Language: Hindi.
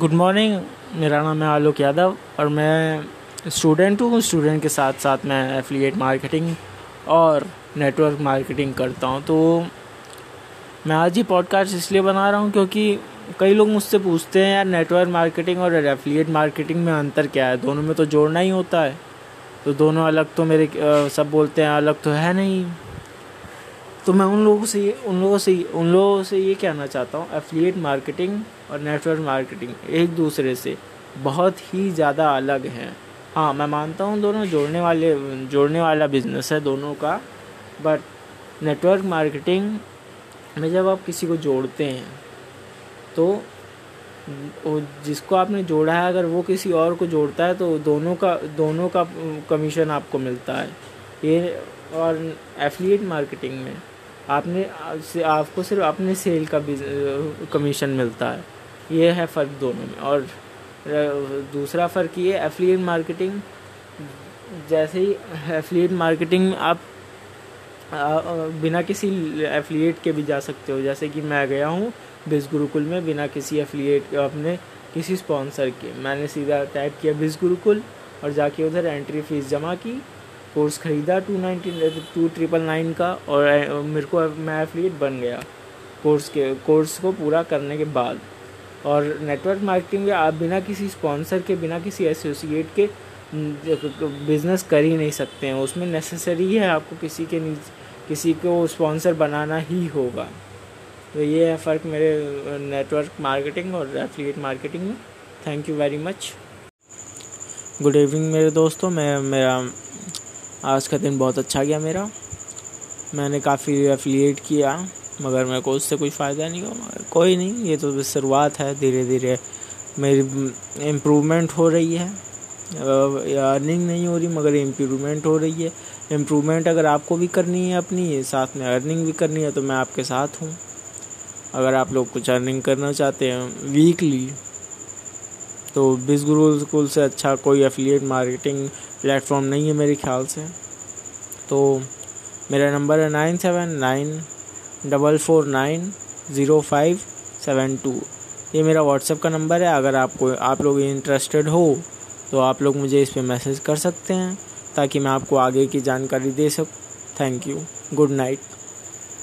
गुड मॉर्निंग मेरा नाम है आलोक यादव और मैं स्टूडेंट हूँ। स्टूडेंट के साथ साथ मैं एफिलिएट मार्केटिंग और नेटवर्क मार्केटिंग करता हूँ। तो मैं आज ही पॉडकास्ट इसलिए बना रहा हूँ क्योंकि कई लोग मुझसे पूछते हैं, यार नेटवर्क मार्केटिंग और एफिलिएट मार्केटिंग में अंतर क्या है? दोनों में तो जोड़ना ही होता है। तो दोनों अलग तो मेरे सब बोलते हैं, अलग तो है नहीं। तो मैं उन लोगों से ये उन लोगों से उन लोगों से ये कहना चाहता हूँ एफिलिएट मार्केटिंग और नेटवर्क मार्केटिंग एक दूसरे से बहुत ही ज़्यादा अलग हैं। हाँ मैं मानता हूँ दोनों जोड़ने वाले, जोड़ने वाला बिज़नेस है दोनों का बट नेटवर्क मार्केटिंग में जब आप किसी को जोड़ते हैं तो जिसको आपने जोड़ा है, अगर वो किसी और को जोड़ता है तो दोनों का दोनों का कमीशन आपको मिलता है। ये और एफिलिएट मार्केटिंग में आपने से आपको सिर्फ़ अपने सेल का कमीशन मिलता है। ये है फ़र्क दोनों में। और दूसरा फ़र्क ये एफिलिएट मार्केटिंग जैसे ही एफिलिएट मार्केटिंग में आप बिना किसी एफिलिएट के भी जा सकते हो। जैसे कि मैं गया हूँ बिज गुरुकुल में बिना किसी एफिलिएट अपने किसी स्पॉन्सर के। मैंने सीधा टाइप किया बिस गुरुकुल और जाके उधर एंट्री फ़ीस जमा की। कोर्स ख़रीदा two ninety two triple nine का और मेरे को मैं एफिलिएट बन गया कोर्स के, कोर्स को पूरा करने के बाद। और नेटवर्क मार्केटिंग में आप बिना किसी स्पॉन्सर के, बिना किसी एसोसिएट के बिज़नेस कर ही नहीं सकते हैं। उसमें नेसेसरी है आपको किसी के किसी को स्पॉन्सर बनाना ही होगा। तो ये है फ़र्क मेरे नेटवर्क मार्केटिंग और एफिलिएट मार्केटिंग में। Thank you very much good evening मेरे दोस्तों, मैं, मेरा आज का दिन बहुत अच्छा गया मेरा। मैंने काफ़ी एफिलिएट किया, मगर मेरे को उससे कोई फ़ायदा नहीं हुआ, मगर कोई नहीं, ये तो शुरुआत है धीरे धीरे मेरी इम्प्रूवमेंट हो रही है। अर्निंग नहीं हो रही, मगर इम्प्रूवमेंट हो रही है। इम्प्रूवमेंट अगर आपको भी करनी है अपनी, साथ में अर्निंग भी करनी है तो मैं आपके साथ हूँ। अगर आप लोग कुछ अर्निंग करना चाहते हैं वीकली तो बिज गुरु स्कूल से अच्छा कोई एफिलिएट मार्केटिंग प्लेटफॉर्म नहीं है मेरे ख्याल से। तो मेरा नंबर है nine seven nine double four nine zero five seven two. ये मेरा व्हाट्सएप का नंबर है। अगर आपको, आप लोग इंटरेस्टेड हो तो आप लोग मुझे इस पर मैसेज कर सकते हैं, ताकि मैं आपको आगे की जानकारी दे सकूँ। Thank you good night